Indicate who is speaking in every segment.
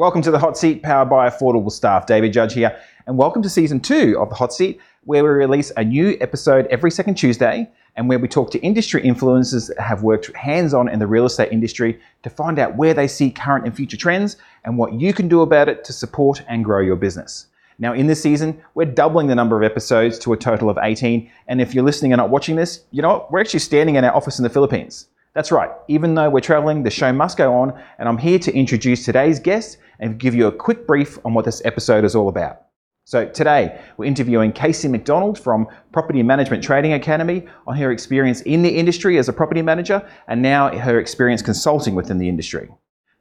Speaker 1: Welcome to the Hot Seat, powered by Affordable Staff. David Judge here, and welcome to season two of the Hot Seat, where we release a new episode every second Tuesday, and where we talk to industry influencers that have worked hands-on in the real estate industry to find out where they see current and future trends and what you can do about it to support and grow your business. Now, in this season, we're doubling the number of episodes to a total of 18. And if you're listening and not watching this, you know what? We're actually standing in our office in the Philippines. That's right. Even though we're traveling, the show must go on, and I'm here to introduce today's guest and give you a quick brief on what this episode is all about. So, today we're interviewing Kasey McDonald from Property Management Training Academy on her experience in the industry as a property manager and now her experience consulting within the industry.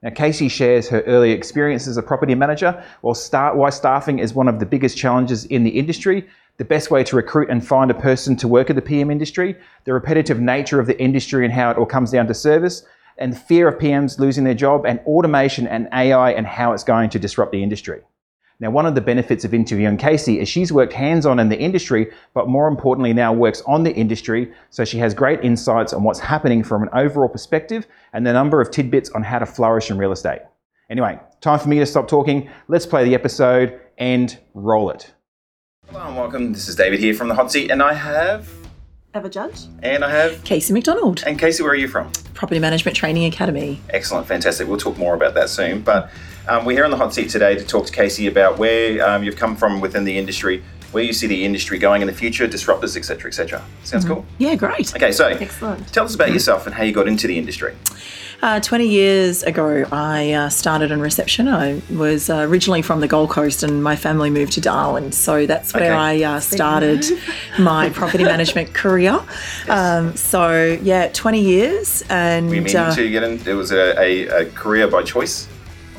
Speaker 1: Now, Kasey shares her early experience as a property manager, while start, why staffing is one of the biggest challenges in the industry, the best way to recruit and find a person to work in the PM industry, the repetitive nature of the industry and how it all comes down to service, and the fear of PMs losing their job, and automation and AI and how it's going to disrupt the industry. Now, one of the benefits of interviewing Kasey is she's worked hands on in the industry, but more importantly, now works on the industry. So she has great insights on what's happening from an overall perspective and the number of tidbits on how to flourish in real estate. Anyway, time for me to stop talking. Let's play the episode and roll it. Hello and welcome. This is David here from the Hot Seat, and I have.
Speaker 2: Eva Judge.
Speaker 1: And I have.
Speaker 3: Kasey McDonald.
Speaker 1: And Kasey, where are you from?
Speaker 3: Property Management Training Academy.
Speaker 1: Excellent, fantastic. We'll talk more about that soon. But um, we're here on the hot seat today to talk to Kasey about where um, you've come from within the industry, where you see the industry going in the future, disruptors, etc., etc. Sounds mm-hmm. cool.
Speaker 3: Yeah, great.
Speaker 1: Okay, so
Speaker 2: Excellent.
Speaker 1: tell us about yourself and how you got into the industry.
Speaker 3: Uh, 20 years ago, I uh, started in reception. I was uh, originally from the Gold Coast and my family moved to Darwin. So that's where okay. I uh, started my property management career. Yes. Um, so, yeah, 20 years. And,
Speaker 1: we you meaning to get in? It was a, a, a career by choice?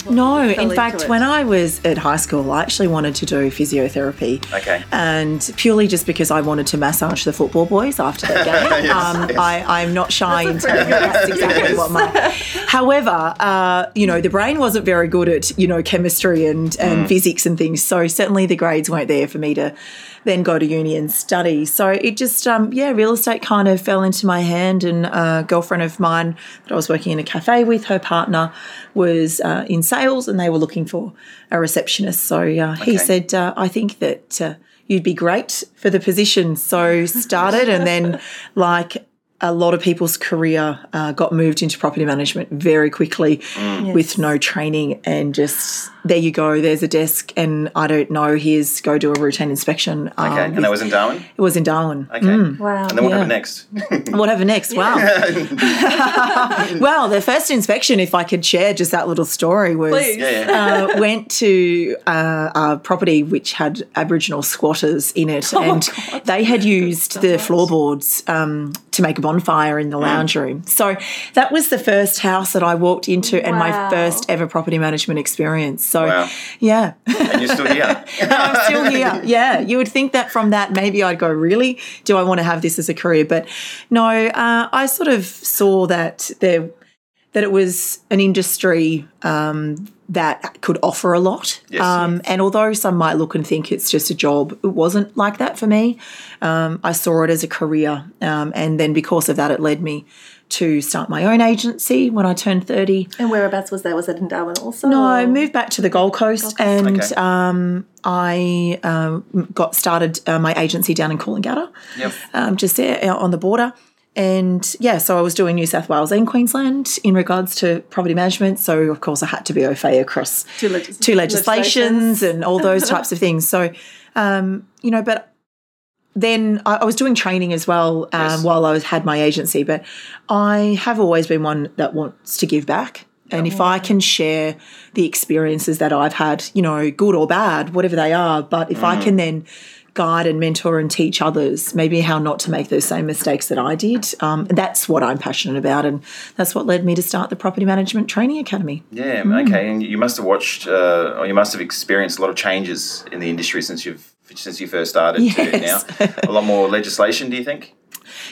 Speaker 3: No, in fact, when I was at high school, I actually wanted to do physiotherapy.
Speaker 1: Okay.
Speaker 3: And purely just because I wanted to massage the football boys after that game. yes, um, yes. I, am not shy in telling you that's exactly yes. what my. However, uh, you know, the brain wasn't very good at, you know, chemistry and, and mm. physics and things. So certainly the grades weren't there for me to then go to uni and study. So it just, um, yeah, real estate kind of fell into my hand. And a girlfriend of mine that I was working in a cafe with, her partner was uh, in sales and they were looking for a receptionist. So uh, okay. he said, uh, I think that uh, you'd be great for the position. So started and then like a lot of people's career uh, got moved into property management very quickly mm. yes. with no training and just there you go there's a desk and i don't know here's go do a routine inspection
Speaker 1: okay um, and that was in darwin
Speaker 3: it was in darwin
Speaker 1: okay mm. wow and then what yeah. happened next
Speaker 3: what happened next wow well the first inspection if i could share just that little story was
Speaker 1: yeah, yeah.
Speaker 3: Uh, went to uh, a property which had aboriginal squatters in it oh and they had used the floorboards um, to make a bonfire in the mm. lounge room. So that was the first house that I walked into wow. and my first ever property management experience. So
Speaker 1: wow.
Speaker 3: yeah.
Speaker 1: And you're still here.
Speaker 3: I'm still here. Yeah. You would think that from that maybe I'd go, really? Do I want to have this as a career? But no, uh, I sort of saw that there that it was an industry um, that could offer a lot.
Speaker 1: Yes, um,
Speaker 3: yes. And although some might look and think it's just a job, it wasn't like that for me. Um, I saw it as a career. Um, and then because of that, it led me to start my own agency when I turned 30.
Speaker 2: And whereabouts was that? Was it in Darwin also?
Speaker 3: No, I moved back to the Gold Coast, Gold Coast. and okay. Um, I um, got started uh, my agency down in Coolangatta,
Speaker 1: yep.
Speaker 3: just there on the border. And yeah, so I was doing New South Wales and Queensland in regards to property management. So of course I had to be au fait across
Speaker 2: two, legis-
Speaker 3: two legislations, and all those types of things. So, um, you know, but then I, I was doing training as well um, yes. while I was had my agency. But I have always been one that wants to give back. And if I can share the experiences that I've had, you know, good or bad, whatever they are, but if mm. I can then guide and mentor and teach others maybe how not to make those same mistakes that I did. Um, that's what I'm passionate about, and that's what led me to start the Property Management Training Academy.
Speaker 1: Yeah, mm. okay. And you must have watched, uh, or you must have experienced a lot of changes in the industry since you've since you first started yes. to now. A lot more legislation, do you think?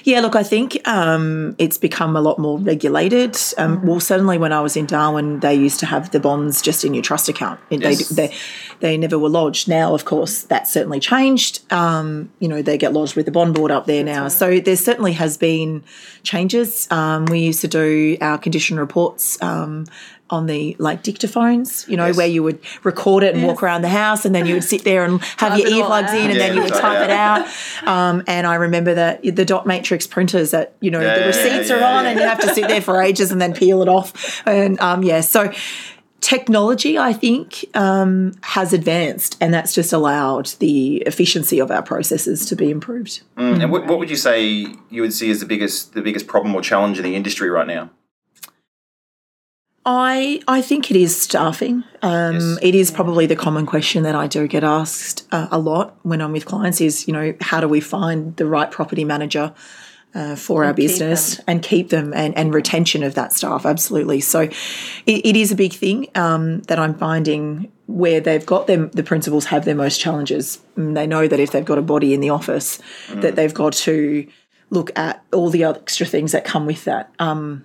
Speaker 3: Yeah, look, I think um, it's become a lot more regulated. Um, mm. Well, certainly when I was in Darwin, they used to have the bonds just in your trust account. Yes. They, they, they never were lodged. Now, of course, that's certainly changed. Um, you know, they get lodged with the bond board up there now. Right. So there certainly has been changes. Um, we used to do our condition reports um, on the like dictaphones, you know,
Speaker 1: Yes.
Speaker 3: where you would record it and walk around the house, and then you would sit there and have your earplugs in, and
Speaker 1: Yeah,
Speaker 3: then you would
Speaker 1: type
Speaker 3: type
Speaker 1: it
Speaker 3: out. Um, and I remember that the dot matrix printers that you know
Speaker 1: Yeah,
Speaker 3: the receipts
Speaker 1: yeah,
Speaker 3: are on, and you have to sit there for ages and then peel it off. And um, yeah, so technology, I think, um, has advanced, and that's just allowed the efficiency of our processes to be improved.
Speaker 1: Mm, And what, what would you say you would see as the biggest the biggest problem or challenge in the industry right now?
Speaker 3: I I think it is staffing. Um,
Speaker 1: Yes.
Speaker 3: It is probably the common question that I do get asked uh, a lot when I'm with clients is you know how do we find the right property manager uh, for our
Speaker 2: keep
Speaker 3: business and keep them and, and retention of that staff absolutely. So it, it is a big thing um, that I'm finding where they've got them the principals have their most challenges. Mm, They know that if they've got a body in the office, that they've got to look at all the other extra things that come with that. Um,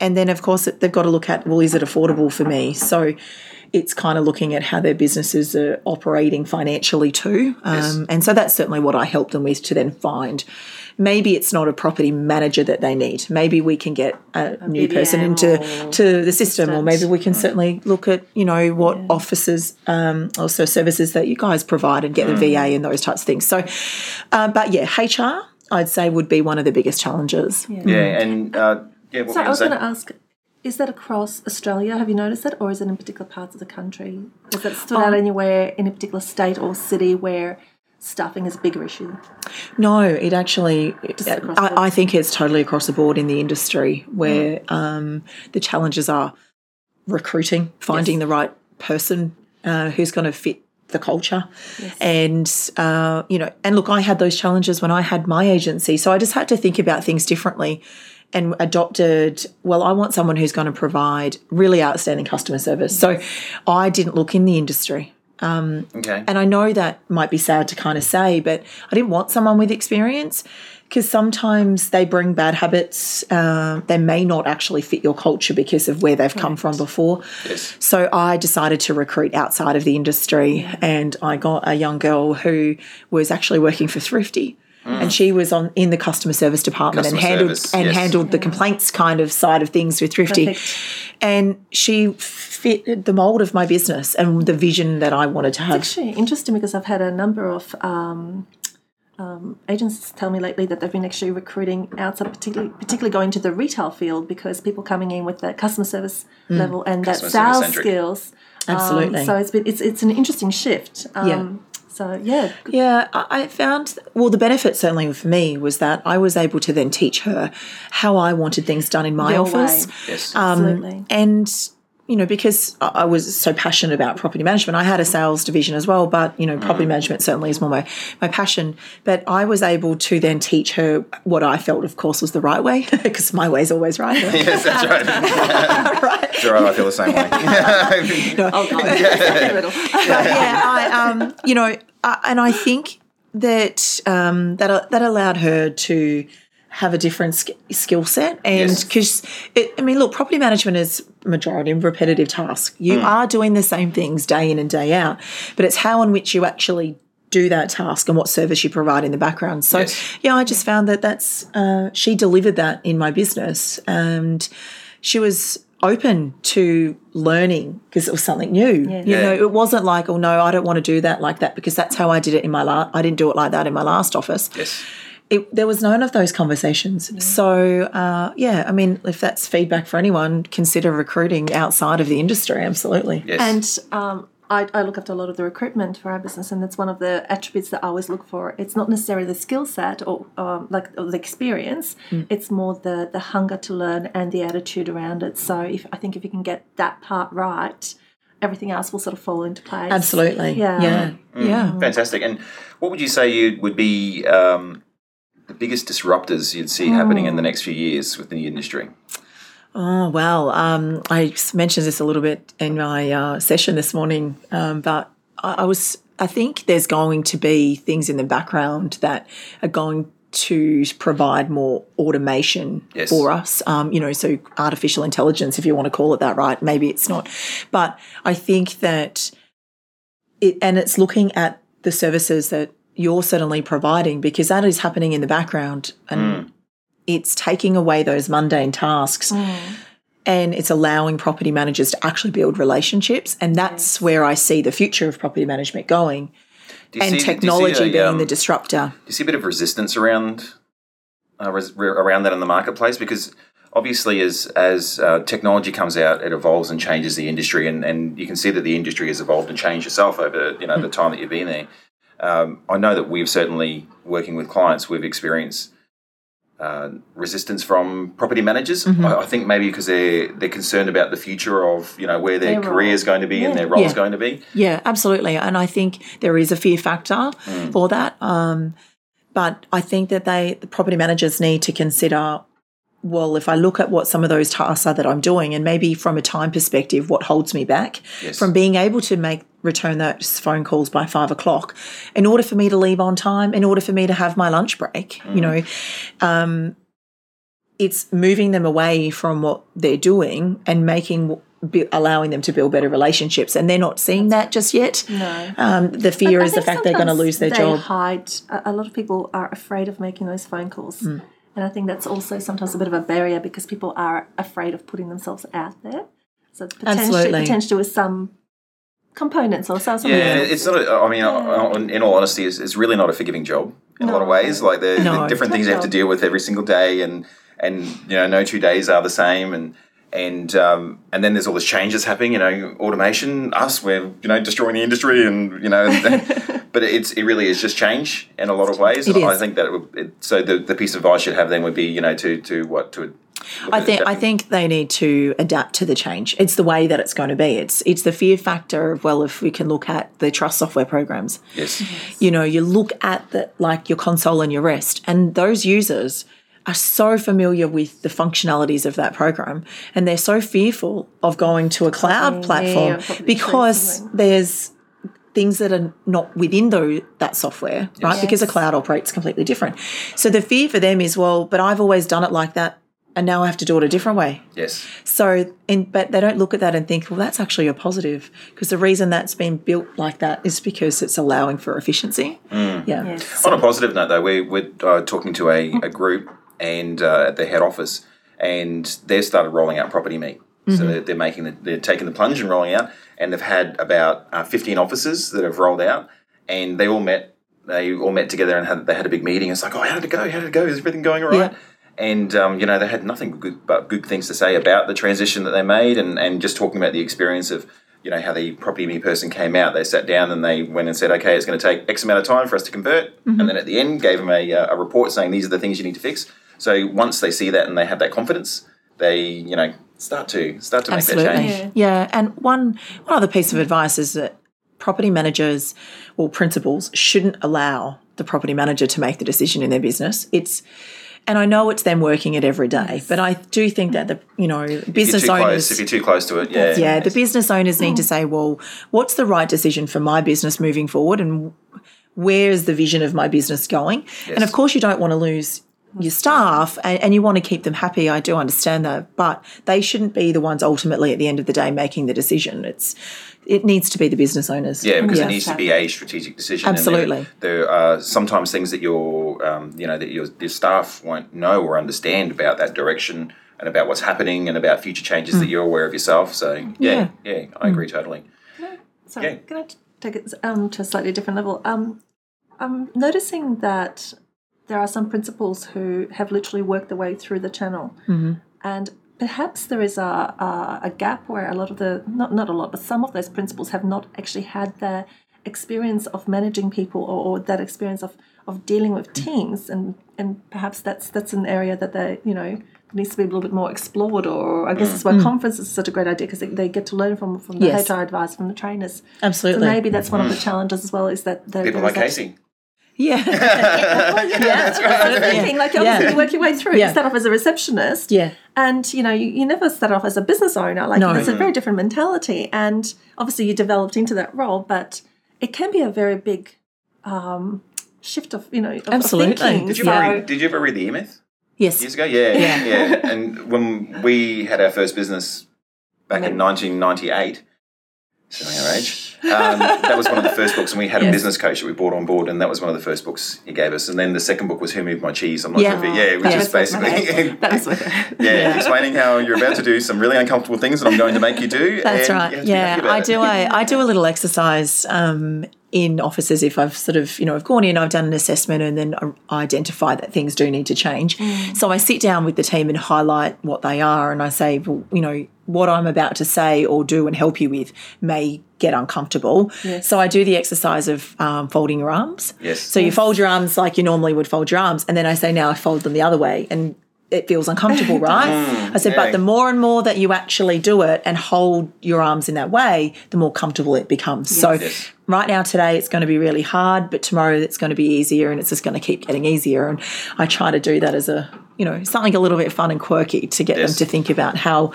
Speaker 3: and then of course they've got to look at well is it affordable for me? So it's kind of looking at how their businesses are operating financially too. Um,
Speaker 1: Yes.
Speaker 3: and so that's certainly what i help them with to then find. Maybe it's not a property manager that they need. Maybe we can get a, new person into to the system or maybe we can certainly look at you know what offices um, also services that you guys provide and get the va and those types of things. So uh, but yeah hr i'd say would be one of the biggest challenges.
Speaker 1: Yeah, and uh, yeah, what
Speaker 2: So I was going to ask, is that across Australia? Have you noticed that, or is it in particular parts of the country? Has that stood
Speaker 3: Um,
Speaker 2: out anywhere in a particular state or city where staffing is a bigger issue?
Speaker 3: No, it actually,
Speaker 2: across?
Speaker 3: I, I think it's totally across the board in the industry where
Speaker 2: Mm.
Speaker 3: um, the challenges are recruiting, finding the right person uh, who's going to fit the culture. And, uh, you know, and look, I had those challenges when I had my agency. So I just had to think about things differently and adopted, well, I want someone who's going to provide really outstanding customer service. So I didn't look in the industry.
Speaker 1: Okay.
Speaker 3: And I know that might be sad to kind of say, but I didn't want someone with experience because sometimes they bring bad habits. Uh, they may not actually fit your culture because of where they've come from before.
Speaker 1: yes.
Speaker 3: So I decided to recruit outside of the industry, and I got a young girl who was actually working for Thrifty. And she was on in the customer service department and handled
Speaker 1: service,
Speaker 3: and
Speaker 1: yes.
Speaker 3: handled the complaints kind of side of things with Thrifty.
Speaker 2: Perfect.
Speaker 3: And she fit the mold of my business and the vision that I wanted to have.
Speaker 2: Actually, interesting because I've had a number of um, um, agents tell me lately that they've been actually recruiting outside, particularly particularly going to the retail field because people coming in with that customer service level and that sales
Speaker 1: service-centric.
Speaker 2: skills. Um,
Speaker 3: Absolutely.
Speaker 2: so it's been it's it's an interesting shift. Um,
Speaker 3: Yeah.
Speaker 2: So yeah.
Speaker 3: Yeah, I found, well, the benefit certainly for me was that I was able to then teach her how I wanted things done in my
Speaker 2: Your
Speaker 3: office.
Speaker 2: way.
Speaker 1: Yes.
Speaker 2: Um, absolutely.
Speaker 3: And, you know, because I I was so passionate about property management, I had a sales division as well, but, you know, property management certainly is more my, my passion. But I was able to then teach her what I felt, of course, was the right way, because my way is always right.
Speaker 1: yes, that's right.
Speaker 3: right.
Speaker 1: It's all right, I feel the same way.
Speaker 2: oh god, Little.
Speaker 3: yeah, I, um, you know, I, and I think that um, that that allowed her to have a different sk- skill set, and
Speaker 1: Yes.
Speaker 3: because I mean, look, property management is majority of repetitive task. You
Speaker 1: Hmm.
Speaker 3: are doing the same things day in and day out, but it's how in which you actually do that task and what service you provide in the background. So
Speaker 1: Yes.
Speaker 3: yeah, I just found that that's uh, she delivered that in my business, and she was open to learning because it was something new. You
Speaker 1: Yeah.
Speaker 3: know, it wasn't like, oh no, I don't want to do that like that because that's how I did it in my last. I didn't do it like that in my last office.
Speaker 1: yes.
Speaker 3: It, there was none of those conversations. So uh, yeah, I mean, if that's feedback for anyone, consider recruiting outside of the industry. Absolutely.
Speaker 1: Yes.
Speaker 2: And um, I, I look after a lot of the recruitment for our business, and that's one of the attributes that I always look for. It's not necessarily the skill set or um, like or the experience; it's more the the hunger to learn and the attitude around it. So, if I think if you can get that part right, everything else will sort of fall into place.
Speaker 3: Absolutely.
Speaker 2: Yeah.
Speaker 3: Yeah. Yeah.
Speaker 1: Fantastic. And what would you say you would be um, the biggest disruptors you'd see happening in the next few years within the industry?
Speaker 3: Oh, well, um, I mentioned this a little bit in my uh, session this morning, um, but I, I was, I think there's going to be things in the background that are going to provide more automation
Speaker 1: Yes.
Speaker 3: for us. Um, you know, so artificial intelligence, if you want to call it that, right? Maybe it's not, but I think that it, and it's looking at the services that you're certainly providing because that is happening in the background and it's taking away those mundane tasks and it's allowing property managers to actually build relationships. And that's where I see the future of property management going. And
Speaker 1: see- do you see
Speaker 3: technology
Speaker 1: a,
Speaker 3: being
Speaker 1: um,
Speaker 3: the disruptor.
Speaker 1: Do you see a bit of resistance around uh, res- around that in the marketplace? Because obviously, as as uh, technology comes out, it evolves and changes the industry, and, and you can see that the industry has evolved and changed yourself over you know the time that you've been there. Um, I know that we've certainly working with clients, we've experienced. Uh, resistance from property managers. I, I think maybe because they're they're concerned about the future of you know where their,
Speaker 2: Their
Speaker 1: career is going to be and their role is
Speaker 3: Yeah.
Speaker 1: going to be.
Speaker 3: Yeah, absolutely. And I think there is a fear factor for that. Um, but I think that they, the property managers need to consider well, if I look at what some of those tasks are that I'm doing, and maybe from a time perspective, what holds me back
Speaker 1: Yes.
Speaker 3: from being able to make return those phone calls by five o'clock, in order for me to leave on time, in order for me to have my lunch break, you know, um, it's moving them away from what they're doing and making be, allowing them to build better relationships, and they're not seeing that just yet.
Speaker 2: No.
Speaker 3: Um, the fear is the fact they're going to lose their
Speaker 2: they
Speaker 3: job.
Speaker 2: Hide. A lot of people are afraid of making those phone calls,
Speaker 3: Hmm.
Speaker 2: And I think that's also sometimes a bit of a barrier because people are afraid of putting themselves out there. So potentially,
Speaker 3: Absolutely.
Speaker 2: potentially with some components or some.
Speaker 1: Yeah, it's not. A, I mean, uh, in all honesty, it's, it's really not a forgiving job in a lot of ways. Like there
Speaker 3: No.
Speaker 1: are different things you have to deal with every single day, and and you know, no two days are the same, and and um, and then there's all this changes happening. You know, automation, us, we're you know destroying the industry, and you know, but it's it really is just change in a lot of ways.
Speaker 3: It is.
Speaker 1: I think that it would, it, so. The, the piece of advice you'd have then would be you know to to what to.
Speaker 3: I
Speaker 1: at
Speaker 3: think I think they need to adapt to the change. It's the way that it's going to be. It's it's the fear factor of well, if we can look at the trust software programs,
Speaker 1: yes.
Speaker 3: you know, you look at the like your console and your rest, and those users are so familiar with the functionalities of that program, and they're so fearful of going to a cloud
Speaker 2: Yeah,
Speaker 3: platform
Speaker 2: yeah,
Speaker 3: because there's things that are not within those, that software, right? Because a cloud operates completely different. So the fear for them is, well, but I've always done it like that, and now I have to do it a different way.
Speaker 1: Yes.
Speaker 3: So, and, but they don't look at that and think, well, that's actually a positive because the reason that's been built like that is because it's allowing for efficiency. Yeah.
Speaker 2: Yes.
Speaker 1: On a positive note, though, we, we're uh, talking to a, a group and uh, at the head office, and they've started rolling out PropertyMe. So they're, they're making the, they're taking the plunge and rolling out, and they've had about uh, fifteen offices that have rolled out, and they all met. They all met together and had they had a big meeting. It's like, oh, how did it go? How did it go? Is everything going all right?
Speaker 3: Yeah.
Speaker 1: And um, you know, they had nothing good but good things to say about the transition that they made, and, and just talking about the experience of you know how the PropertyMe person came out. They sat down and they went and said, okay, it's going to take X amount of time for us to convert, and then at the end gave them a, uh, a report saying these are the things you need to fix. So once they see that and they have that confidence, they you know start to start to make that
Speaker 3: Absolutely.
Speaker 1: change.
Speaker 3: Yeah. And one one other piece of advice is that property managers or principals shouldn't allow the property manager to make the decision in their business. It's and I know it's them working it every day, but I do think that the you know
Speaker 1: If you're
Speaker 3: business
Speaker 1: too
Speaker 3: owners
Speaker 1: close, if you're too close to it, yeah,
Speaker 3: yeah, the business owners need to mm. say, well, what's the right decision for my business moving forward and where's the vision of my business going? And of course, you don't want to lose your staff and, and you want to keep them happy. I do understand that, but they shouldn't be the ones ultimately at the end of the day making the decision. It's it needs to be the business owners.
Speaker 1: Yeah, because it
Speaker 3: Yeah.
Speaker 1: needs to be a strategic decision. and
Speaker 3: Absolutely.
Speaker 1: there, there are sometimes things that your, um, you know, that your, your staff won't know or understand about that direction and about what's happening and about future changes that you're aware of yourself. So yeah, yeah, I agree totally.
Speaker 2: Sorry,
Speaker 1: Yeah.
Speaker 2: can I t- take it um, to a slightly different level? Um, I'm noticing that there are some principals who have literally worked their way through the channel, mm-hmm. and perhaps there is a, a a gap where a lot of the not not a lot, but some of those principals have not actually had the experience of managing people or, or that experience of of dealing with teams, and and perhaps that's that's an area that they you know needs to be a little bit more explored or I guess that's why mm. conferences is such a great idea because they, they get to learn from from the
Speaker 3: Yes.
Speaker 2: HR advice from the trainers.
Speaker 3: Absolutely.
Speaker 2: So maybe that's one of the mm. challenges as well is that the,
Speaker 1: People
Speaker 2: there
Speaker 1: like Kasey.
Speaker 3: Yeah.
Speaker 2: Well, you know, that's right. That's the
Speaker 3: Yeah.
Speaker 2: thing. Like
Speaker 3: Yeah.
Speaker 2: you work your way through.
Speaker 3: Yeah.
Speaker 2: You start off as a receptionist.
Speaker 3: yeah.
Speaker 2: And you know, you, you never start off as a business owner. Like
Speaker 3: No.
Speaker 2: it's a very different mentality. And obviously you developed into that role, but it can be a very big um, shift of, you know, of, of
Speaker 3: Absolutely.
Speaker 2: thinking.
Speaker 1: Did you
Speaker 2: So-
Speaker 1: ever read, did you ever read the E Myth
Speaker 3: Yes.
Speaker 1: years ago? Yeah,
Speaker 3: Yeah.
Speaker 1: yeah, And when we had our first business back in 1998, showing our age. Um, that was one of the first books, and we had a business coach that we brought on board, and that was one of the first books he gave us. And then the second book was Who Moved My Cheese. I'm not
Speaker 3: Yeah.
Speaker 1: sure if it, yeah, which
Speaker 3: Yeah.
Speaker 1: is
Speaker 2: That's with my
Speaker 1: basically
Speaker 2: head. That was with it.
Speaker 1: yeah, explaining how you're about to do some really uncomfortable things that I'm going to make you do.
Speaker 3: That's
Speaker 1: and
Speaker 3: right.
Speaker 1: have to be happy
Speaker 3: Yeah, I do. I do a little exercise um, in offices if I've sort of, you know, I've gone in, I've done an assessment, and then I identify that things do need to change. So I sit down with the team and highlight what they are, and I say, well, you know, what I'm about to say or do and help you with may get uncomfortable. So I do the exercise of um, folding your arms.
Speaker 1: Yes.
Speaker 3: So you fold your arms like you normally would fold your arms, and then I say, now I fold them the other way, and it feels uncomfortable, right? Mm, I said,
Speaker 1: yeah.
Speaker 3: but the more and more that you actually do it and hold your arms in that way, the more comfortable it becomes. So
Speaker 1: Yes.
Speaker 3: right now, today, it's going to be really hard, but tomorrow it's going to be easier, and it's just going to keep getting easier. And I try to do that as a you know something a little bit fun and quirky to get
Speaker 1: Yes.
Speaker 3: them to think about how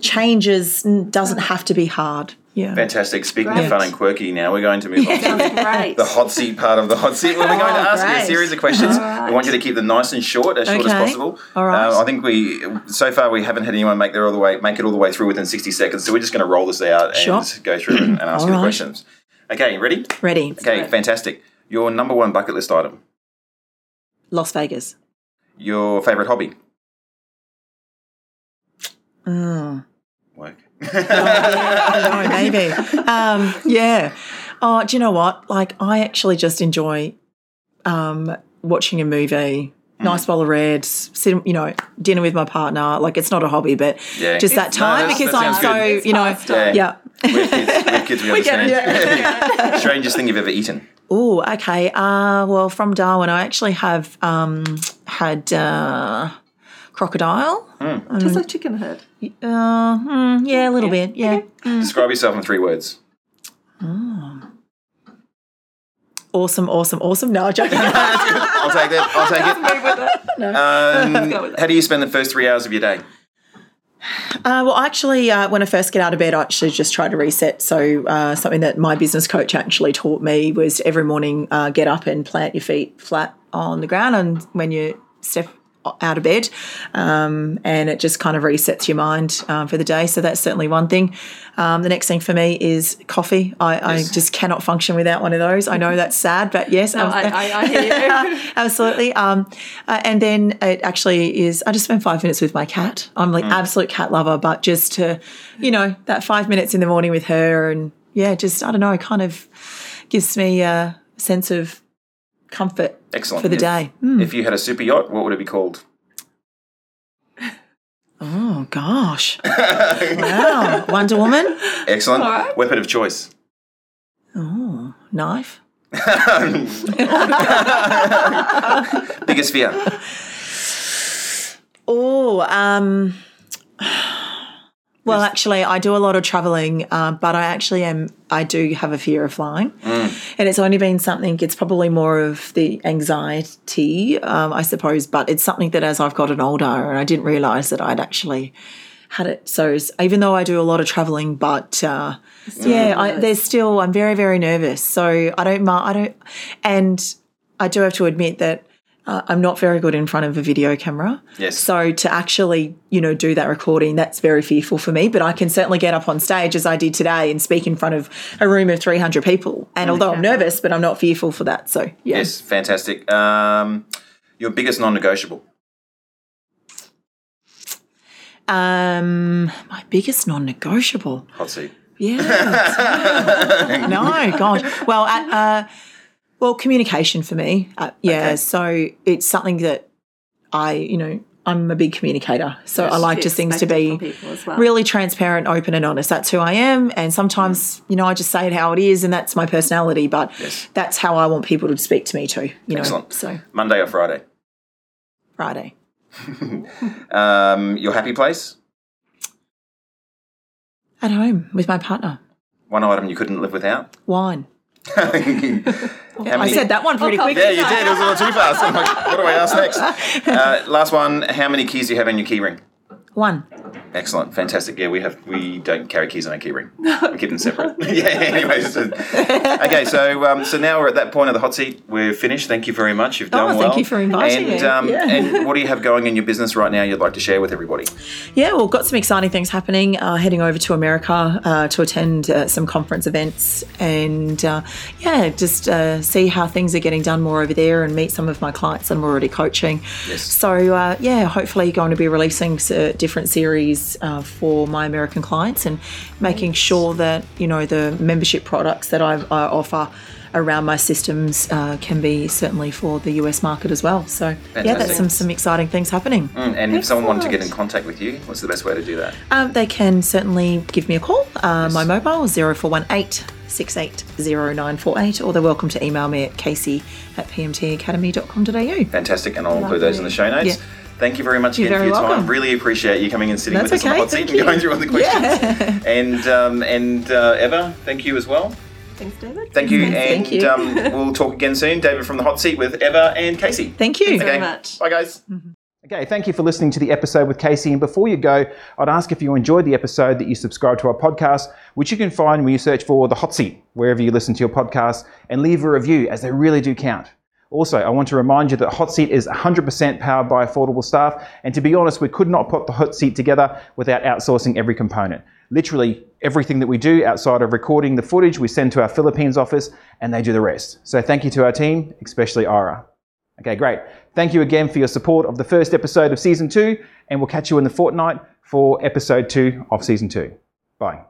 Speaker 3: changes doesn't have to be hard. Yeah.
Speaker 1: Fantastic. Speaking
Speaker 2: Great.
Speaker 1: of fun and quirky, now we're going to move on to the hot seat part of the hot seat. Where we're going to
Speaker 3: Oh,
Speaker 1: ask you a series of questions. We want you to keep them nice and short, as short as possible.
Speaker 3: All right.
Speaker 1: Uh, I think we so far we haven't had anyone make their all the way make it all the way through within sixty seconds. So we're just going to roll this out and go through and, and ask
Speaker 3: All
Speaker 1: you the
Speaker 3: right.
Speaker 1: questions. Okay, ready?
Speaker 3: Ready?
Speaker 1: Okay, fantastic. Your number one bucket list item.
Speaker 3: Las Vegas.
Speaker 1: Your favorite hobby.
Speaker 3: Mm.
Speaker 1: Work.
Speaker 3: I know, maybe. Um, yeah. Oh, do you know what? Like, I actually just enjoy um, watching a movie.
Speaker 1: Mm.
Speaker 3: Nice bowl of red, sit, you know, dinner with my partner. Like it's not a hobby, but
Speaker 1: Yeah.
Speaker 3: just that time because I'm so.
Speaker 2: It's
Speaker 3: you know, yeah.
Speaker 1: we have kids. We have kids. We
Speaker 3: get
Speaker 1: understand. Strangest thing you've ever eaten.
Speaker 3: Oh, okay. Uh, well, from Darwin, I actually have um, had uh, crocodile.
Speaker 2: Tastes like chicken head.
Speaker 3: Uh, hmm, yeah, a little bit. Yeah.
Speaker 1: Describe yourself in three words.
Speaker 3: Awesome, awesome, awesome. No, I'm joking.
Speaker 1: I'll take that. I'll take it. Um, how do you spend the first three hours of your day?
Speaker 3: Uh, well, actually, uh, when I first get out of bed, I actually just try to reset. So, uh, something that my business coach actually taught me was every morning uh, get up and plant your feet flat on the ground, and when you step out of bed, um, and it just kind of resets your mind um, for the day. So that's certainly one thing. Um, the next thing for me is coffee. I,
Speaker 1: Yes.
Speaker 3: I just cannot function without one of those. I know that's sad, but yes,
Speaker 2: No, I, I, hear you.
Speaker 3: Absolutely. Um, uh, and then it actually is, I just spend five minutes with my cat. I'm like absolute cat lover, but just to, you know, that five minutes in the morning with her and yeah, just, I don't know, kind of gives me a sense of comfort
Speaker 1: Excellent.
Speaker 3: for the
Speaker 1: If-
Speaker 3: day.
Speaker 1: If you had a super yacht, what would it be called?
Speaker 3: Oh, gosh. wow. Wonder Woman?
Speaker 1: Excellent.
Speaker 2: All right.
Speaker 1: Weapon of choice.
Speaker 3: Oh, knife?
Speaker 1: Biggest fear.
Speaker 3: Oh, um, well, actually, I do a lot of traveling, uh, but I actually am. I do have a fear of flying, and it's only been something. It's probably more of the anxiety, um, I suppose, but it's something that as I've gotten older, and I didn't realise that I'd actually had it. So even though I do a lot of traveling, but uh, yeah, I, there's still I'm very very nervous. So I don't. I don't, and I do have to admit that. Uh, I'm not very good in front of a video camera.
Speaker 1: Yes.
Speaker 3: So to actually, you know, do that recording, that's very fearful for me. But I can certainly get up on stage as I did today and speak in front of a room of 300 people. And although I'm nervous, but I'm not fearful for that. So yeah.
Speaker 1: Yes, fantastic. Um, your biggest non-negotiable.
Speaker 3: Um, my biggest non-negotiable.
Speaker 1: Hot seat.
Speaker 3: Yeah. no, gosh. Well, at, uh, well, communication for me. Uh, yeah.
Speaker 1: Okay.
Speaker 3: So it's something that I, you know, I'm a big communicator. So I like just things to be
Speaker 2: from people as well.
Speaker 3: really transparent, open, and honest. That's who I am. And sometimes, you know, I just say it how it is, and that's my personality. But
Speaker 1: Yes.
Speaker 3: that's how I want people to speak to me too. You know. So
Speaker 1: Monday or Friday.
Speaker 3: Friday.
Speaker 1: Um, your happy place.
Speaker 3: At home with my partner.
Speaker 1: One item you couldn't live without.
Speaker 3: Wine. I said that one pretty
Speaker 2: Oh,
Speaker 3: quick.
Speaker 1: Yeah, you did. It was a little too fast. I'm like, what do I ask next? Uh, last one. How many keys do you have in your key ring?
Speaker 3: One.
Speaker 1: Excellent, fantastic. Yeah, we have we don't carry keys on our keyring. We keep them separate. yeah. Anyway, so, okay. So um, so now we're at that point of the hot seat. We're finished. Thank you very much. You've done
Speaker 3: Oh,
Speaker 1: well.
Speaker 3: thank you for inviting
Speaker 1: and,
Speaker 3: me.
Speaker 1: Um,
Speaker 3: Yeah.
Speaker 1: and what do you have going in your business right now? You'd like to share with everybody?
Speaker 3: Yeah, well, got some exciting things happening. Uh, heading over to America uh, to attend uh, some conference events and uh, yeah, just uh, see how things are getting done more over there and meet some of my clients that I'm already coaching.
Speaker 1: Yes.
Speaker 3: So uh, yeah, hopefully going to be releasing different series uh, for my American clients and making sure that you know the membership products that I, I offer around my systems uh, can be certainly for the US market as well. So yeah, that's some some exciting things happening.
Speaker 1: Mm, And if someone wanted to get in contact with you, what's the best way to do that?
Speaker 3: Um, they can certainly give me a call. Uh, My mobile is 0418 680948, or they're welcome to email me at casey at pmtacademy.com.au.
Speaker 1: Fantastic, and I'll include those in the show notes.
Speaker 3: Yeah.
Speaker 1: Thank you very much
Speaker 3: You're
Speaker 1: again for
Speaker 3: very
Speaker 1: your time. Really appreciate you coming and sitting
Speaker 3: That's
Speaker 1: with us on the hot seat
Speaker 3: thank
Speaker 1: and
Speaker 3: you.
Speaker 1: going through all the questions. Yeah. And um, and uh, Eva, thank you as well.
Speaker 2: Thanks, David.
Speaker 1: Thank you, and
Speaker 3: Thank you.
Speaker 1: Um, we'll talk again soon. David from the hot seat with Eva and Kasey.
Speaker 3: Thank you.
Speaker 2: Thanks very much.
Speaker 1: Bye, guys.
Speaker 4: Okay, thank you for listening to the episode with Kasey. And before you go, I'd ask if you enjoyed the episode that you subscribe to our podcast, which you can find when you search for The Hot Seat, wherever you listen to your podcast, and leave a review, as they really do count. Also, I want to remind you that Hot Seat is 100% powered by affordable staff. And to be honest, we could not put the Hot Seat together without outsourcing every component. Literally everything that we do outside of recording the footage, we send to our Philippines office and they do the rest. So thank you to our team, especially Ira. Okay, great. Thank you again for your support of the first episode of season two, and we'll catch you in the fortnight for episode two of season two. Bye.